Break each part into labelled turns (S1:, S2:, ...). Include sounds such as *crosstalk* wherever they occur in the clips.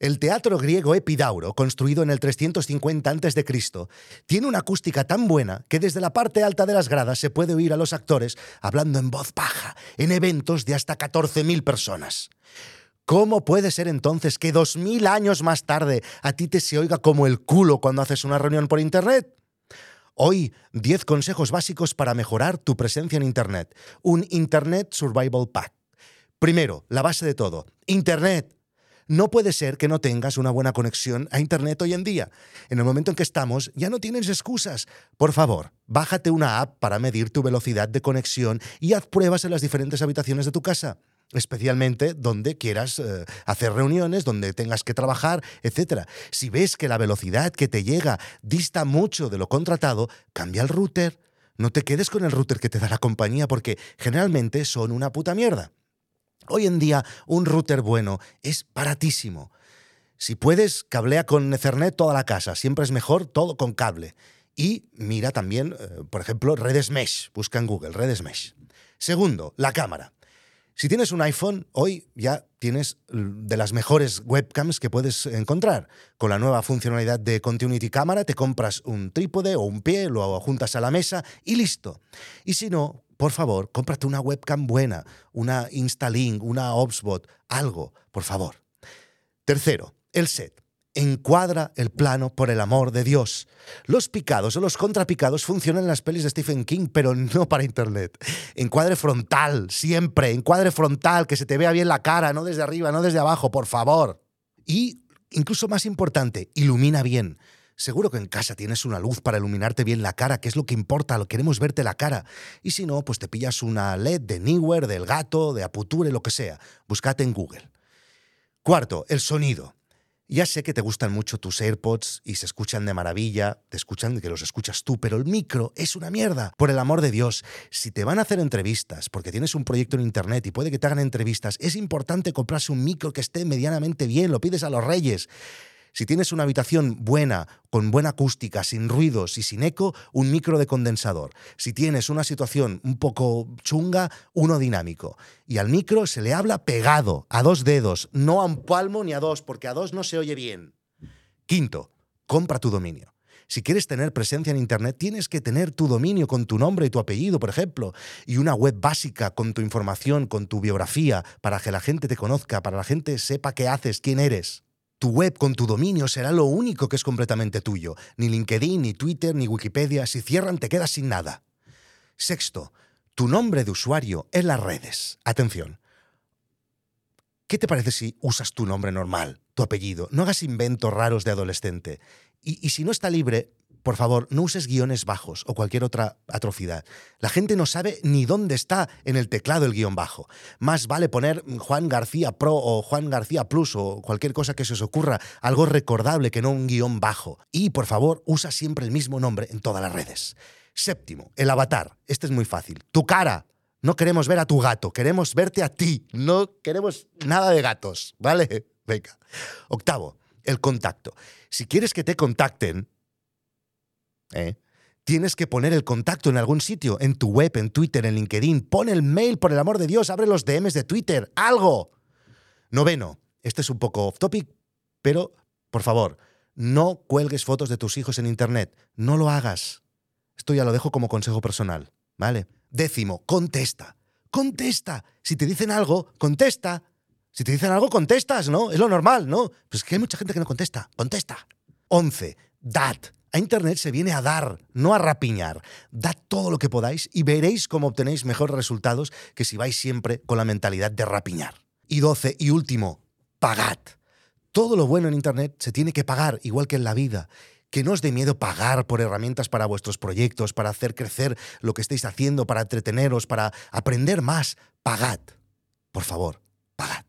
S1: El teatro griego Epidauro, construido en el 350 a.C., tiene una acústica tan buena que desde la parte alta de las gradas se puede oír a los actores hablando en voz baja en eventos de hasta 14.000 personas. ¿Cómo puede ser entonces que 2.000 años más tarde a ti te se oiga como el culo cuando haces una reunión por Internet? Hoy, 10 consejos básicos para mejorar tu presencia en Internet. Un Internet Survival Pack. Primero, la base de todo. Internet no puede ser que no tengas una buena conexión a Internet hoy en día. En el momento en que estamos, ya no tienes excusas. Por favor, bájate una app para medir tu velocidad de conexión y haz pruebas en las diferentes habitaciones de tu casa especialmente donde quieras eh, hacer reuniones, donde tengas que trabajar, etc. Si ves que la velocidad que te llega dista mucho de lo contratado, cambia el router. No te quedes con el router que te da la compañía porque generalmente son una puta mierda. Hoy en día un router bueno es baratísimo. Si puedes, cablea con Ethernet toda la casa. Siempre es mejor todo con cable. Y mira también, eh, por ejemplo, redes mesh. Busca en Google, redes mesh. Segundo, la cámara. Si tienes un iPhone, hoy ya tienes de las mejores webcams que puedes encontrar. Con la nueva funcionalidad de Continuity Camera, te compras un trípode o un pie, lo juntas a la mesa y listo. Y si no, por favor, cómprate una webcam buena, una Instalink, una Obsbot, algo, por favor. Tercero, el set. Encuadra el plano por el amor de Dios. Los picados o los contrapicados funcionan en las pelis de Stephen King, pero no para Internet. Encuadre frontal, siempre. Encuadre frontal, que se te vea bien la cara, no desde arriba, no desde abajo, por favor. Y, incluso más importante, ilumina bien. Seguro que en casa tienes una luz para iluminarte bien la cara, que es lo que importa, queremos verte la cara. Y si no, pues te pillas una LED de Newer, del gato, de Aputure, lo que sea. Búscate en Google. Cuarto, el sonido. Ya sé que te gustan mucho tus AirPods y se escuchan de maravilla, te escuchan que los escuchas tú, pero el micro es una mierda. Por el amor de Dios, si te van a hacer entrevistas, porque tienes un proyecto en internet y puede que te hagan entrevistas, es importante comprarse un micro que esté medianamente bien, lo pides a los reyes. Si tienes una habitación buena, con buena acústica, sin ruidos y sin eco, un micro de condensador. Si tienes una situación un poco chunga, uno dinámico. Y al micro se le habla pegado, a dos dedos, no a un palmo ni a dos, porque a dos no se oye bien. Quinto, compra tu dominio. Si quieres tener presencia en Internet, tienes que tener tu dominio con tu nombre y tu apellido, por ejemplo, y una web básica con tu información, con tu biografía, para que la gente te conozca, para que la gente sepa qué haces, quién eres. Tu web con tu dominio será lo único que es completamente tuyo. Ni LinkedIn, ni Twitter, ni Wikipedia. Si cierran, te quedas sin nada. Sexto, tu nombre de usuario en las redes. Atención. ¿Qué te parece si usas tu nombre normal, tu apellido? No hagas inventos raros de adolescente. Y, y si no está libre, por favor, no uses guiones bajos o cualquier otra atrocidad. La gente no sabe ni dónde está en el teclado el guion bajo. Más vale poner Juan García Pro o Juan García Plus o cualquier cosa que se os ocurra, algo recordable que no un guion bajo. Y, por favor, usa siempre el mismo nombre en todas las redes. Séptimo, el avatar. Este es muy fácil. Tu cara. No queremos ver a tu gato, queremos verte a ti. No queremos nada de gatos, ¿vale? *laughs* Venga. Octavo, el contacto. Si quieres que te contacten, ¿eh? Tienes que poner el contacto en algún sitio, en tu web, en Twitter, en LinkedIn. Pon el mail, por el amor de Dios, abre los DMs de Twitter, algo. Noveno, este es un poco off topic, pero por favor, no cuelgues fotos de tus hijos en Internet. No lo hagas. Esto ya lo dejo como consejo personal, ¿vale? Décimo, contesta. Contesta. Si te dicen algo, contesta. Si te dicen algo, contestas, ¿no? Es lo normal, ¿no? Pues que hay mucha gente que no contesta. Contesta. Once, dad. A Internet se viene a dar, no a rapiñar. Dad todo lo que podáis y veréis cómo obtenéis mejores resultados que si vais siempre con la mentalidad de rapiñar. Y doce, y último, pagad. Todo lo bueno en Internet se tiene que pagar, igual que en la vida. Que no os dé miedo pagar por herramientas para vuestros proyectos, para hacer crecer lo que estáis haciendo, para entreteneros, para aprender más. Pagad. Por favor, pagad.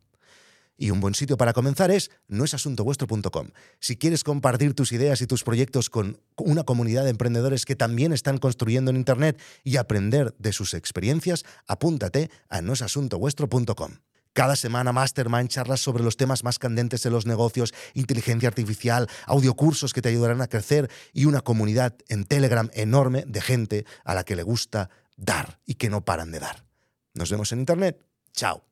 S1: Y un buen sitio para comenzar es noesasuntovuestro.com. Si quieres compartir tus ideas y tus proyectos con una comunidad de emprendedores que también están construyendo en Internet y aprender de sus experiencias, apúntate a noesasuntovuestro.com. Cada semana Mastermind charlas sobre los temas más candentes de los negocios, inteligencia artificial, audiocursos que te ayudarán a crecer y una comunidad en Telegram enorme de gente a la que le gusta dar y que no paran de dar. Nos vemos en Internet. Chao.